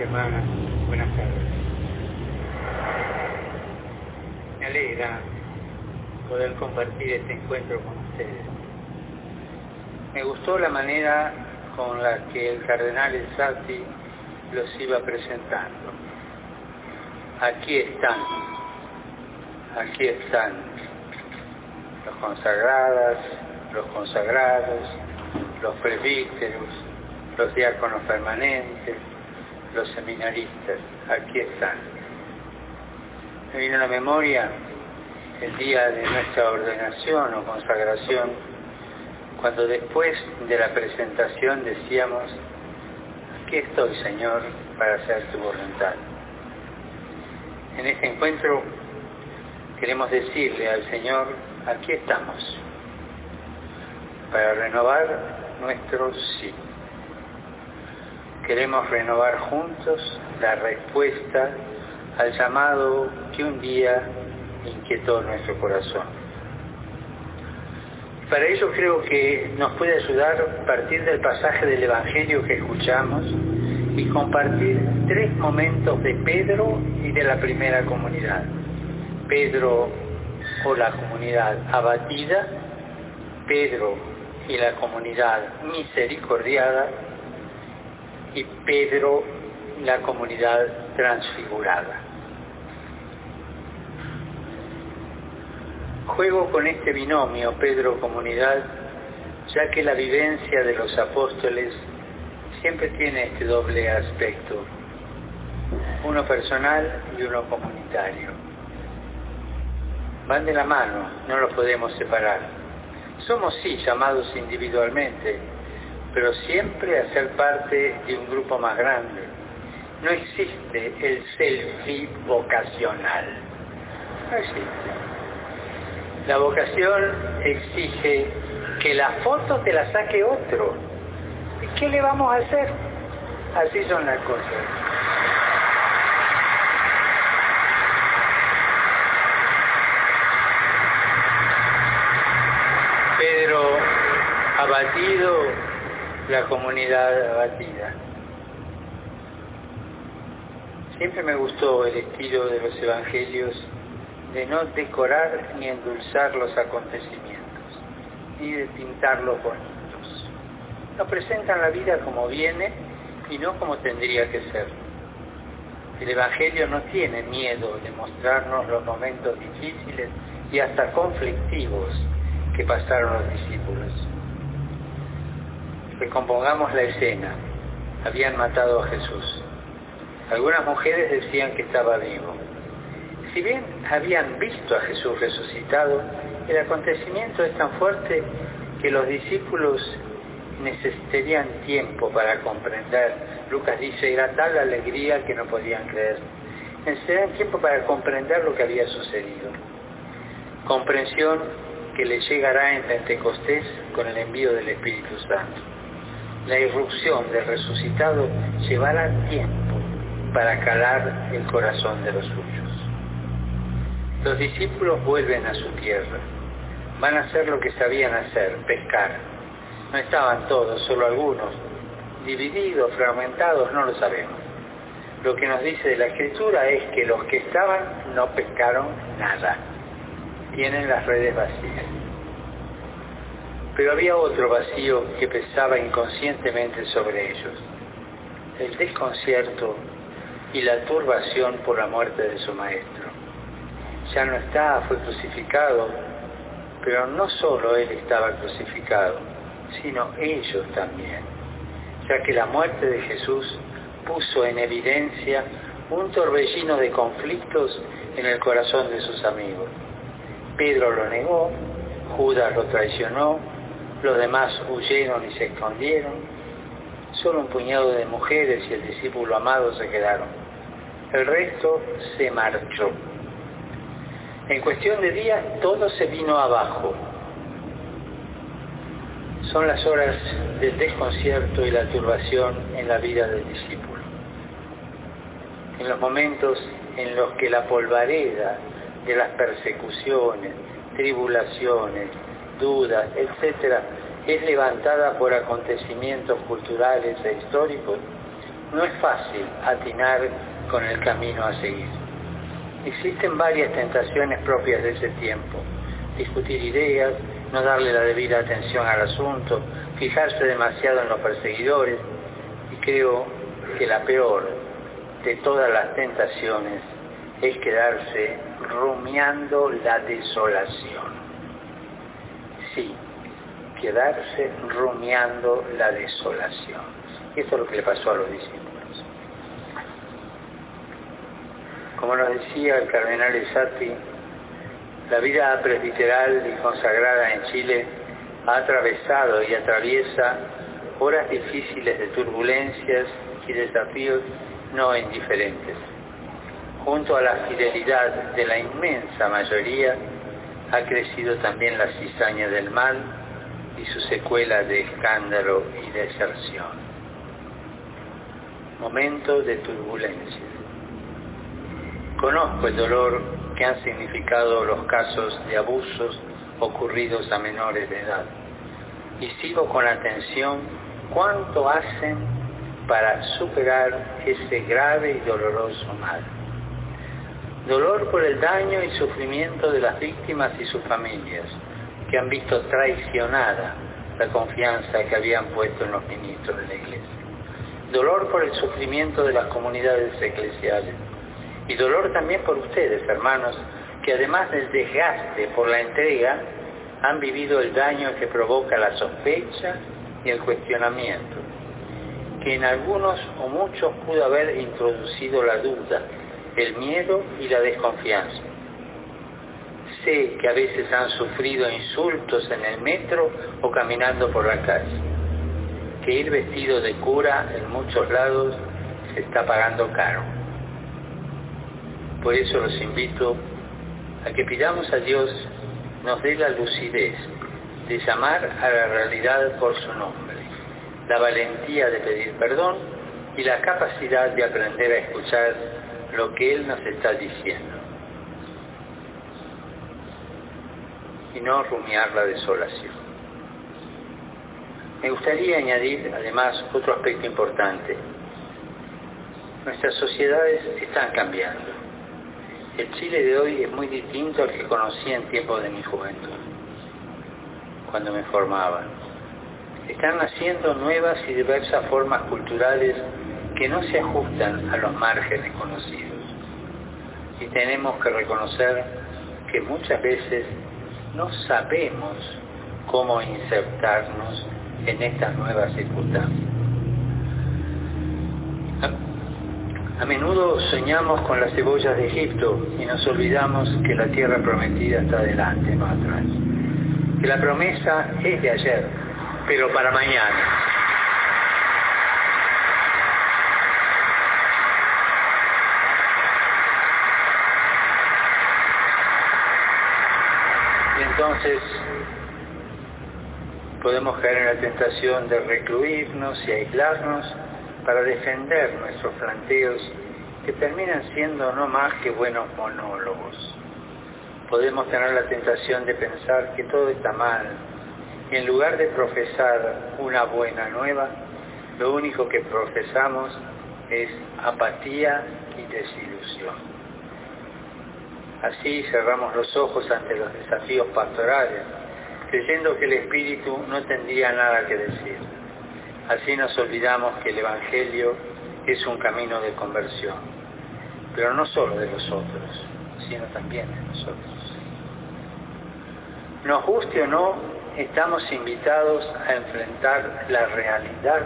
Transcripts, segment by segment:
Hermanas, buenas tardes. Me alegra poder compartir este encuentro con ustedes. Me gustó la manera con la que el cardenal Sati los iba presentando. Aquí están, aquí están los consagradas, los consagrados, los presbíteros, los diáconos permanentes, los seminaristas, aquí están. Me vino a la memoria el día de nuestra ordenación o consagración, cuando después de la presentación decíamos, aquí estoy Señor para hacer tu voluntad. En este encuentro queremos decirle al Señor, aquí estamos, para renovar nuestro sí queremos renovar juntos la respuesta al llamado que un día inquietó nuestro corazón. Para ello creo que nos puede ayudar partir del pasaje del Evangelio que escuchamos y compartir tres momentos de Pedro y de la primera comunidad. Pedro o la comunidad abatida, Pedro y la comunidad misericordiada, y Pedro la comunidad transfigurada. Juego con este binomio Pedro-comunidad, ya que la vivencia de los apóstoles siempre tiene este doble aspecto, uno personal y uno comunitario. Van de la mano, no los podemos separar. Somos sí llamados individualmente, pero siempre a ser parte de un grupo más grande. No existe el selfie vocacional. No existe. La vocación exige que la foto te la saque otro. ¿Y qué le vamos a hacer? Así son las cosas. Pedro abatido la comunidad abatida. Siempre me gustó el estilo de los evangelios de no decorar ni endulzar los acontecimientos, ni de pintarlos bonitos. Nos presentan la vida como viene y no como tendría que ser. El Evangelio no tiene miedo de mostrarnos los momentos difíciles y hasta conflictivos que pasaron los discípulos recompongamos la escena. Habían matado a Jesús. Algunas mujeres decían que estaba vivo. Si bien habían visto a Jesús resucitado, el acontecimiento es tan fuerte que los discípulos necesitarían tiempo para comprender. Lucas dice, era tal la alegría que no podían creer. Necesitarían tiempo para comprender lo que había sucedido. Comprensión que le llegará en Pentecostés con el envío del Espíritu Santo la irrupción del resucitado llevará tiempo para calar el corazón de los suyos. Los discípulos vuelven a su tierra. Van a hacer lo que sabían hacer, pescar. No estaban todos, solo algunos. Divididos, fragmentados, no lo sabemos. Lo que nos dice la escritura es que los que estaban no pescaron nada. Tienen las redes vacías. Pero había otro vacío que pesaba inconscientemente sobre ellos, el desconcierto y la turbación por la muerte de su maestro. Ya no está, fue crucificado, pero no solo él estaba crucificado, sino ellos también, ya que la muerte de Jesús puso en evidencia un torbellino de conflictos en el corazón de sus amigos. Pedro lo negó, Judas lo traicionó, los demás huyeron y se escondieron. Solo un puñado de mujeres y el discípulo amado se quedaron. El resto se marchó. En cuestión de días todo se vino abajo. Son las horas del desconcierto y la turbación en la vida del discípulo. En los momentos en los que la polvareda de las persecuciones, tribulaciones, dudas, etcétera, es levantada por acontecimientos culturales e históricos, no es fácil atinar con el camino a seguir. Existen varias tentaciones propias de ese tiempo. Discutir ideas, no darle la debida atención al asunto, fijarse demasiado en los perseguidores. Y creo que la peor de todas las tentaciones es quedarse rumiando la desolación. Sí, quedarse rumiando la desolación. Y esto es lo que le pasó a los discípulos. Como nos decía el cardenal Esati, la vida presbiteral y consagrada en Chile ha atravesado y atraviesa horas difíciles de turbulencias y desafíos no indiferentes. Junto a la fidelidad de la inmensa mayoría, ha crecido también la cizaña del mal y su secuela de escándalo y deserción. Momento de turbulencia. Conozco el dolor que han significado los casos de abusos ocurridos a menores de edad y sigo con atención cuánto hacen para superar ese grave y doloroso mal. Dolor por el daño y sufrimiento de las víctimas y sus familias, que han visto traicionada la confianza que habían puesto en los ministros de la Iglesia. Dolor por el sufrimiento de las comunidades eclesiales, y dolor también por ustedes, hermanos, que además del desgaste por la entrega, han vivido el daño que provoca la sospecha y el cuestionamiento, que en algunos o muchos pudo haber introducido la duda, el miedo y la desconfianza. Sé que a veces han sufrido insultos en el metro o caminando por la calle, que ir vestido de cura en muchos lados se está pagando caro por eso los invito a que pidamos a Dios nos dé la lucidez de llamar a la realidad por su nombre, la valentía de pedir perdón y la capacidad de aprender a escuchar lo que Él nos está diciendo. Y no rumiar la desolación. Me gustaría añadir además otro aspecto importante. Nuestras sociedades están cambiando el Chile de hoy es muy distinto al que conocí en tiempos de mi juventud, cuando me formaba. Están naciendo nuevas y diversas formas culturales que no se ajustan a los márgenes conocidos. Y tenemos que reconocer que muchas veces no sabemos cómo insertarnos en estas nuevas circunstancias. A menudo soñamos con las cebollas de Egipto y nos olvidamos que la tierra prometida está delante, no atrás. Que la promesa es de ayer, pero para mañana. Y entonces podemos caer en la tentación de recluirnos y aislarnos para defender nuestros planteos que terminan siendo no más que buenos monólogos. Podemos tener la tentación de pensar que todo está mal y en lugar de profesar una buena nueva, lo único que profesamos es apatía y desilusión. Así cerramos los ojos ante los desafíos pastorales, creyendo que el Espíritu no tendría nada que decir. Así nos olvidamos que el Evangelio es un camino de conversión, pero no solo de los otros, sino también de nosotros. Nos guste o no, estamos invitados a enfrentar la realidad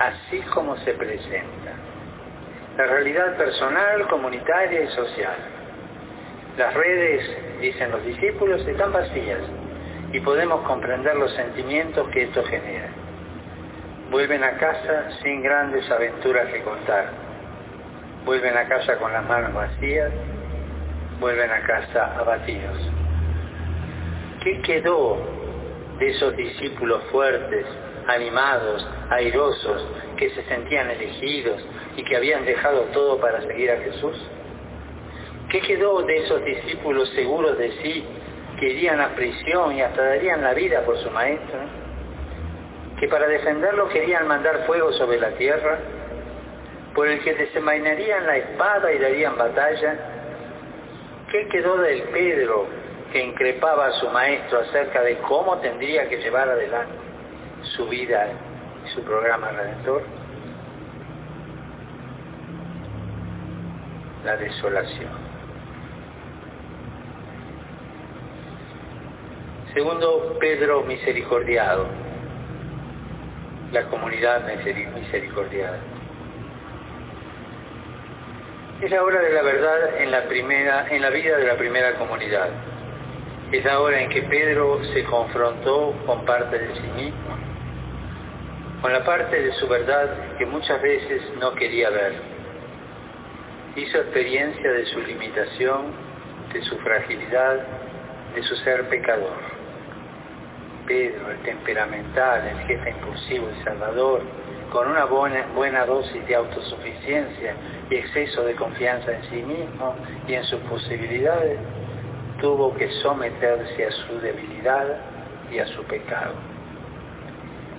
así como se presenta. La realidad personal, comunitaria y social. Las redes, dicen los discípulos, están vacías y podemos comprender los sentimientos que esto genera Vuelven a casa sin grandes aventuras que contar. Vuelven a casa con las manos vacías, vuelven a casa abatidos. ¿Qué quedó de esos discípulos fuertes, animados, airosos, que se sentían elegidos y que habían dejado todo para seguir a Jesús? ¿Qué quedó de esos discípulos seguros de sí que irían a prisión y hasta darían la vida por su maestro? Que para defenderlo querían mandar fuego sobre la tierra, por el que desenvainarían la espada y darían batalla. ¿Qué quedó del Pedro que increpaba a su maestro acerca de cómo tendría que llevar adelante su vida y su programa redentor? La desolación. Segundo, Pedro misericordiado, la comunidad misericordiada. Es la hora de la verdad en la primera, en la vida de la primera comunidad. Es la hora en que Pedro se confrontó con parte de sí mismo, con la parte de su verdad que muchas veces no quería ver. Hizo experiencia de su limitación, de su fragilidad, de su ser pecador. Pedro, el temperamental, el jefe impulsivo y salvador, con una buena, buena dosis de autosuficiencia y exceso de confianza en sí mismo y en sus posibilidades, tuvo que someterse a su debilidad y a su pecado.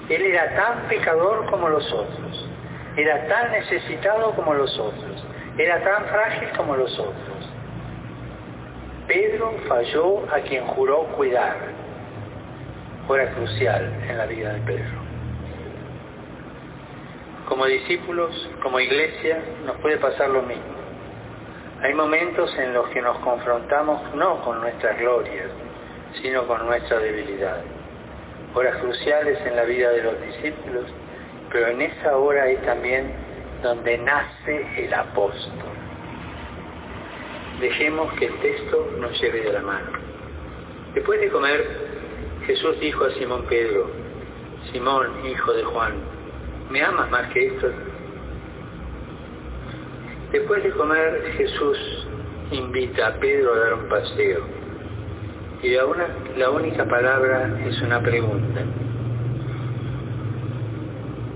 Él era tan pecador como los otros, era tan necesitado como los otros, era tan frágil como los otros. Pedro falló a quien juró cuidar, hora crucial en la vida de Pedro. Como discípulos, como iglesia, nos puede pasar lo mismo. Hay momentos en los que nos confrontamos no con nuestras glorias, sino con nuestra debilidad. Horas cruciales en la vida de los discípulos, pero en esa hora es también donde nace el apóstol. Dejemos que el texto nos lleve de la mano. Después de comer Jesús dijo a Simón Pedro, Simón, hijo de Juan, ¿me amas más que esto? Después de comer, Jesús invita a Pedro a dar un paseo. Y la, única palabra es una pregunta.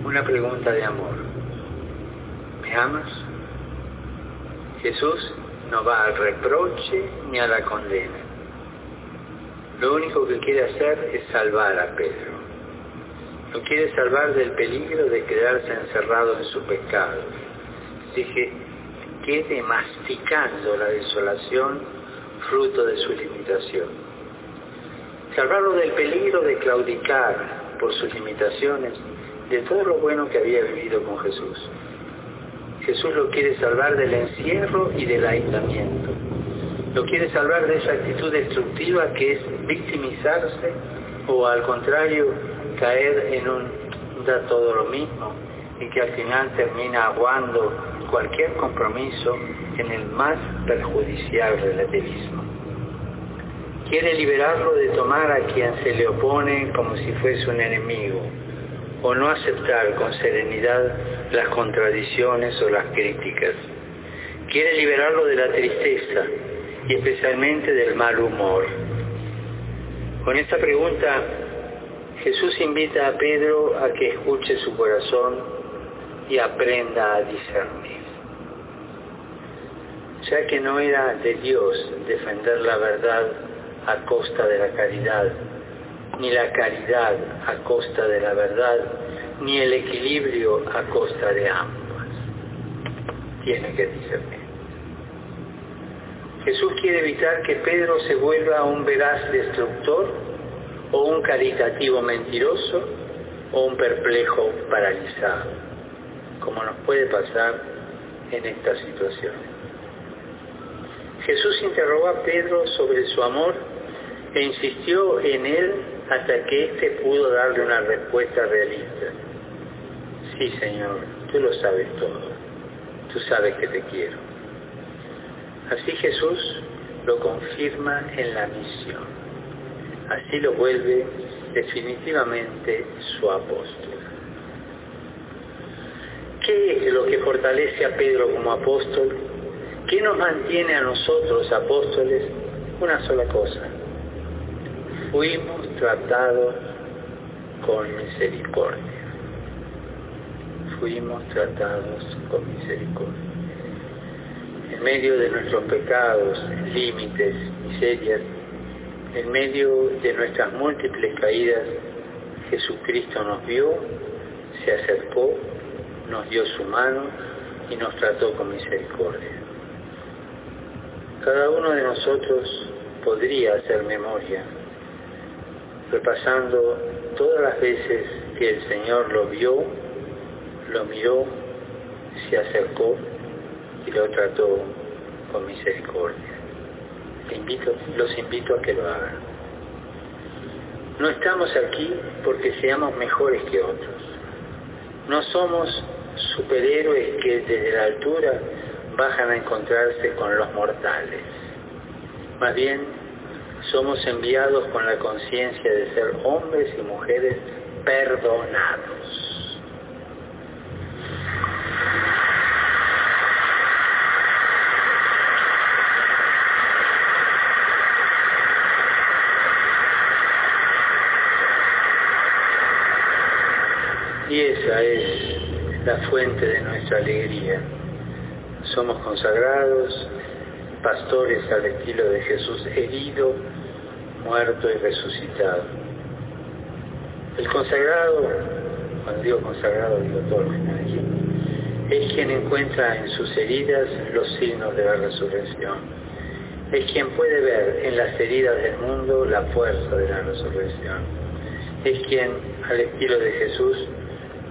Una pregunta de amor. ¿Me amas? Jesús no va al reproche ni a la condena lo único que quiere hacer es salvar a Pedro. Lo quiere salvar del peligro de quedarse encerrado en su pecado. Dije, quede masticando la desolación fruto de su limitación. Salvarlo del peligro de claudicar por sus limitaciones, de todo lo bueno que había vivido con Jesús. Jesús lo quiere salvar del encierro y del aislamiento lo quiere salvar de esa actitud destructiva que es victimizarse o al contrario caer en un da todo lo mismo y que al final termina aguando cualquier compromiso en el más perjudicial relativismo. Quiere liberarlo de tomar a quien se le opone como si fuese un enemigo o no aceptar con serenidad las contradicciones o las críticas. Quiere liberarlo de la tristeza y especialmente del mal humor. Con esta pregunta, Jesús invita a Pedro a que escuche su corazón y aprenda a discernir. Ya que no era de Dios defender la verdad a costa de la caridad, ni la caridad a costa de la verdad, ni el equilibrio a costa de ambas. Tiene que discernir. Jesús quiere evitar que Pedro se vuelva un veraz destructor o un caritativo mentiroso o un perplejo paralizado, como nos puede pasar en esta situación. Jesús interrogó a Pedro sobre su amor e insistió en él hasta que éste pudo darle una respuesta realista. Sí, Señor, tú lo sabes todo. Tú sabes que te quiero. Así Jesús lo confirma en la misión. Así lo vuelve definitivamente su apóstol. ¿Qué es lo que fortalece a Pedro como apóstol? ¿Qué nos mantiene a nosotros, apóstoles? Una sola cosa. Fuimos tratados con misericordia. Fuimos tratados con misericordia. En medio de nuestros pecados, límites, miserias, en medio de nuestras múltiples caídas, Jesucristo nos vio, se acercó, nos dio su mano y nos trató con misericordia. Cada uno de nosotros podría hacer memoria, repasando todas las veces que el Señor lo vio, lo miró, se acercó y lo trató con misericordia. los invito a que lo hagan. No estamos aquí porque seamos mejores que otros. No somos superhéroes que desde la altura bajan a encontrarse con los mortales. Más bien, somos enviados con la conciencia de ser hombres y mujeres perdonados. Y esa es la fuente de nuestra alegría. Somos consagrados, pastores al estilo de Jesús, herido, muerto y resucitado. El consagrado, cuando digo consagrado digo todo es quien encuentra en sus heridas los signos de la resurrección. Es quien puede ver en las heridas del mundo la fuerza de la resurrección. Es quien, al estilo de Jesús,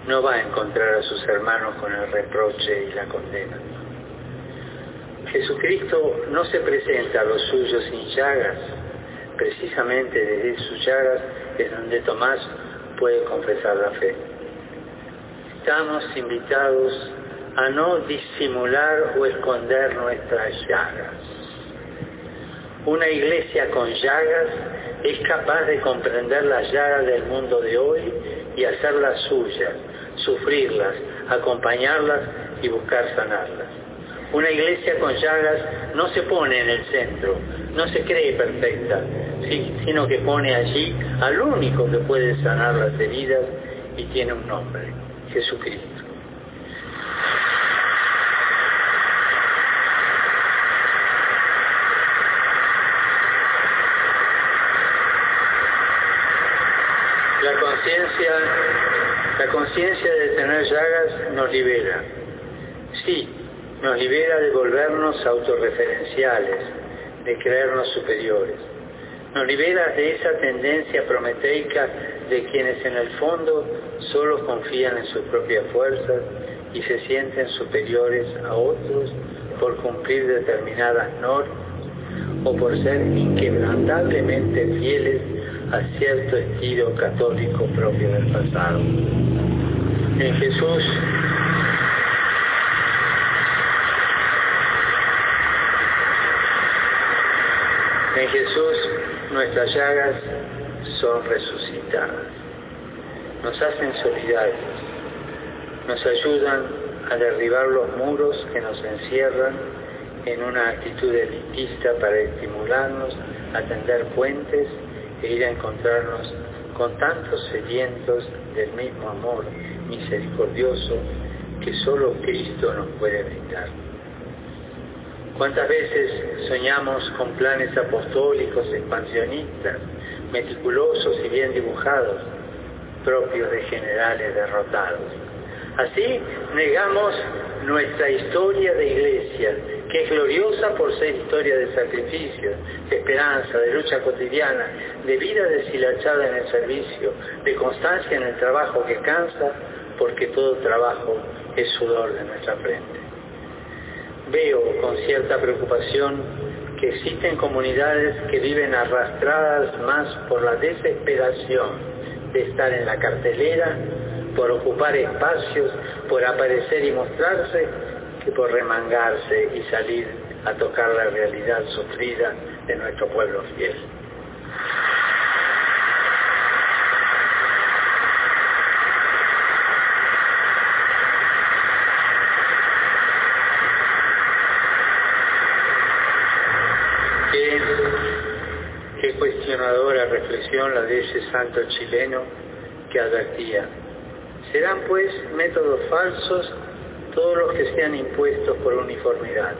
no va a encontrar a sus hermanos con el reproche y la condena. Jesucristo no se presenta a los suyos sin llagas. Precisamente desde sus llagas es donde Tomás puede confesar la fe. Estamos invitados a no disimular o esconder nuestras llagas. Una iglesia con llagas es capaz de comprender las llagas del mundo de hoy y hacerlas suyas, sufrirlas, acompañarlas y buscar sanarlas. Una iglesia con llagas no se pone en el centro, no se cree perfecta, sino que pone allí al único que puede sanar las heridas y tiene un nombre, Jesucristo. La conciencia la conciencia de tener llagas nos libera. Sí, nos libera de volvernos autorreferenciales, de creernos superiores. Nos libera de esa tendencia prometeica de quienes en el fondo solo confían en sus propias fuerzas y se sienten superiores a otros por cumplir determinadas normas o por ser inquebrantablemente fieles a cierto estilo católico propio del pasado. En Jesús en Jesús nuestras llagas son resucitadas, nos hacen solidarios, nos ayudan a derribar los muros que nos encierran en una actitud elitista para estimularnos a tender puentes e ir a encontrarnos con tantos sedientos del mismo amor misericordioso que solo Cristo nos puede brindar. ¿Cuántas veces soñamos con planes apostólicos expansionistas, meticulosos y bien dibujados, propios de generales derrotados? Así negamos nuestra historia de iglesia, que es gloriosa por ser historia de sacrificio, de esperanza, de lucha cotidiana, de vida deshilachada en el servicio, de constancia en el trabajo que cansa, porque todo trabajo es sudor de nuestra frente. Veo con cierta preocupación que existen comunidades que viven arrastradas más por la desesperación de estar en la cartelera, por ocupar espacios, por aparecer y mostrarse, que por remangarse y salir a tocar la realidad sufrida de nuestro pueblo fiel. Qué cuestionadora reflexión la de ese santo chileno que advertía. Serán pues métodos falsos todos los que sean impuestos por uniformidad,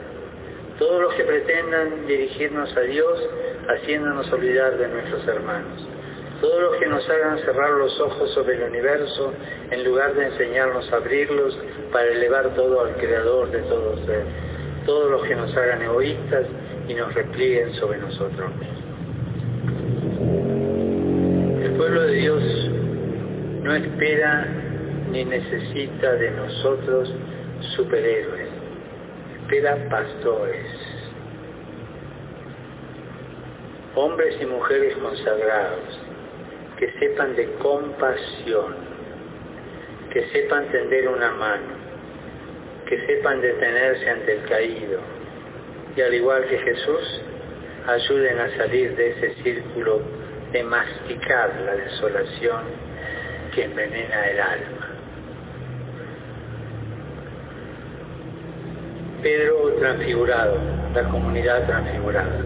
todos los que pretendan dirigirnos a Dios haciéndonos olvidar de nuestros hermanos, todos los que nos hagan cerrar los ojos sobre el universo en lugar de enseñarnos a abrirlos para elevar todo al Creador de todo ser, todos los que nos hagan egoístas y nos replieguen sobre nosotros mismos. El pueblo de Dios no espera ni necesita de nosotros superhéroes, espera pastores, hombres y mujeres consagrados, que sepan de compasión, que sepan tender una mano, que sepan detenerse ante el caído y al igual que Jesús, ayuden a salir de ese círculo de masticar la desolación que envenena el alma. Pedro transfigurado, la comunidad transfigurada.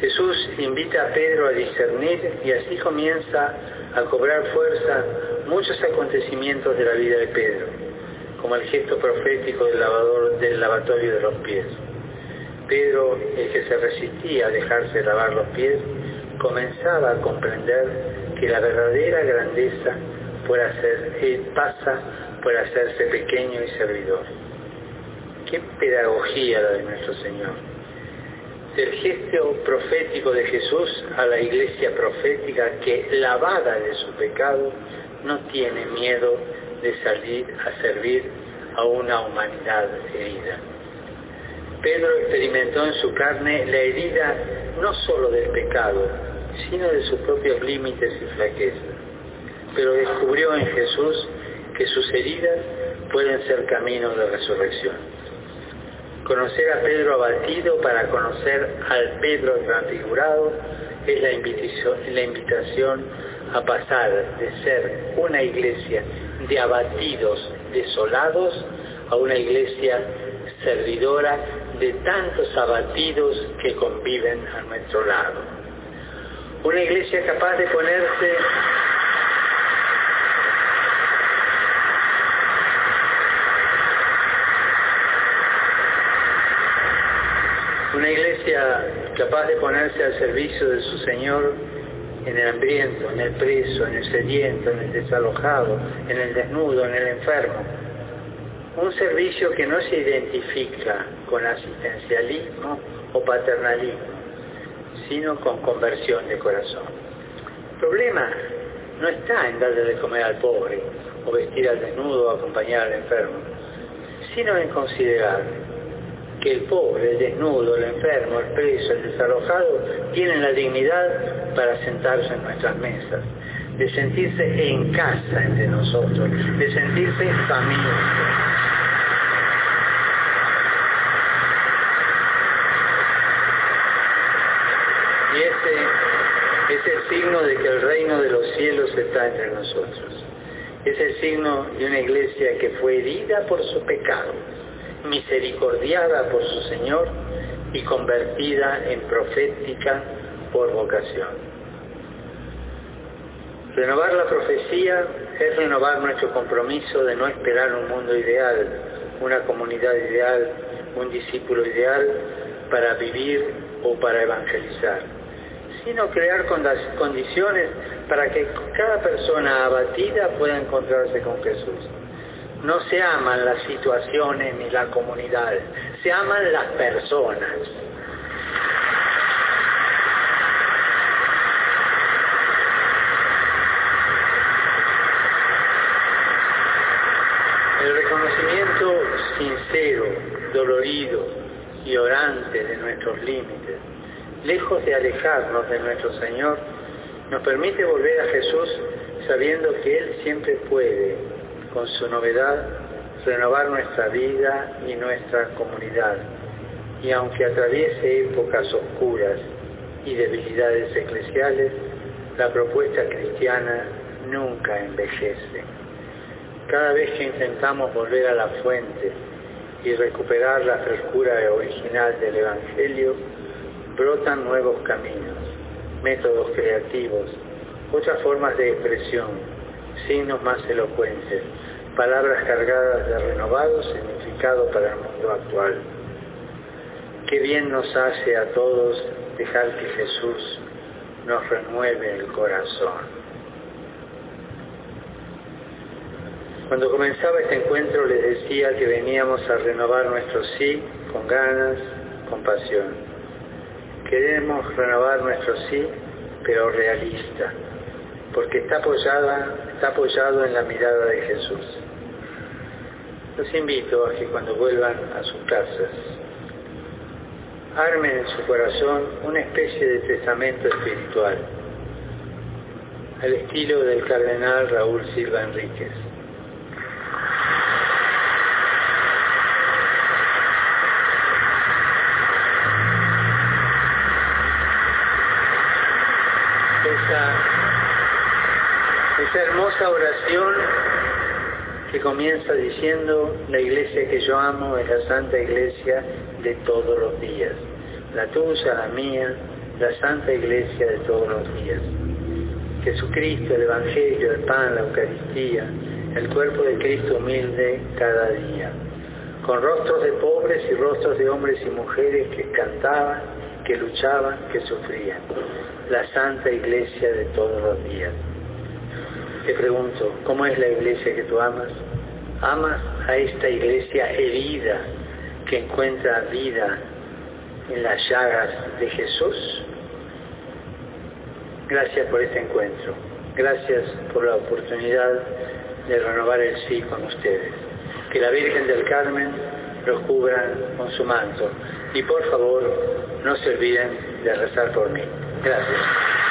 Jesús invita a Pedro a discernir y así comienza a cobrar fuerza muchos acontecimientos de la vida de Pedro, como el gesto profético del, lavador, del lavatorio de los pies. Pedro, el que se resistía a dejarse lavar los pies, comenzaba a comprender que la verdadera grandeza pasa por hacerse pequeño y servidor. Qué pedagogía la de nuestro Señor del gesto profético de Jesús a la iglesia profética que, lavada de su pecado, no tiene miedo de salir a servir a una humanidad herida. Pedro experimentó en su carne la herida no solo del pecado, sino de sus propios límites y flaquezas. Pero descubrió en Jesús que sus heridas pueden ser caminos de resurrección. Conocer a Pedro abatido para conocer al Pedro transfigurado es la invitación, la invitación a pasar de ser una iglesia de abatidos, desolados, a una iglesia servidora de tantos abatidos que conviven a nuestro lado. Una iglesia capaz de ponerse Una iglesia capaz de ponerse al servicio de su Señor en el hambriento, en el preso, en el sediento, en el desalojado, en el desnudo, en el enfermo. Un servicio que no se identifica con asistencialismo o paternalismo, sino con conversión de corazón. El problema no está en darle de comer al pobre o vestir al desnudo o acompañar al enfermo, sino en considerar que el pobre, el desnudo, el enfermo, el preso, el desalojado tienen la dignidad para sentarse en nuestras mesas, de sentirse en casa entre nosotros, de sentirse en familia. Y ese es el signo de que el reino de los cielos está entre nosotros. Es el signo de una iglesia que fue herida por su pecado misericordiada por su Señor y convertida en profética por vocación. Renovar la profecía es renovar nuestro compromiso de no esperar un mundo ideal, una comunidad ideal, un discípulo ideal para vivir o para evangelizar, sino crear condiciones para que cada persona abatida pueda encontrarse con Jesús. No se aman las situaciones ni la comunidad, se aman las personas. El reconocimiento sincero, dolorido y orante de nuestros límites, lejos de alejarnos de nuestro Señor, nos permite volver a Jesús sabiendo que Él siempre puede con su novedad, renovar nuestra vida y nuestra comunidad. Y aunque atraviese épocas oscuras y debilidades eclesiales, la propuesta cristiana nunca envejece. Cada vez que intentamos volver a la fuente y recuperar la frescura original del Evangelio, brotan nuevos caminos, métodos creativos, otras formas de expresión, signos más elocuentes, palabras cargadas de renovado significado para el mundo actual. Qué bien nos hace a todos dejar que Jesús nos renueve el corazón. Cuando comenzaba este encuentro les decía que veníamos a renovar nuestro sí con ganas, con pasión. Queremos renovar nuestro sí, pero realista, porque está, apoyada, está apoyado en la mirada de Jesús. Los invito a que cuando vuelvan a sus casas, armen en su corazón una especie de testamento espiritual, al estilo del cardenal Raúl Silva Enríquez. Esa, hermosa oración que comienza diciendo, la iglesia que yo amo es la Santa Iglesia de todos los días, la tuya, la mía, la Santa Iglesia de todos los días. Jesucristo, el Evangelio, el pan, la Eucaristía, el cuerpo de Cristo humilde cada día, con rostros de pobres y rostros de hombres y mujeres que cantaban, que luchaban, que sufrían la santa iglesia de todos los días. Te pregunto, ¿cómo es la iglesia que tú amas? ¿Amas a esta iglesia herida que encuentra vida en las llagas de Jesús? Gracias por este encuentro. Gracias por la oportunidad de renovar el sí con ustedes. Que la Virgen del Carmen los cubra con su manto. Y por favor, no se olviden de rezar por mí. Gracias.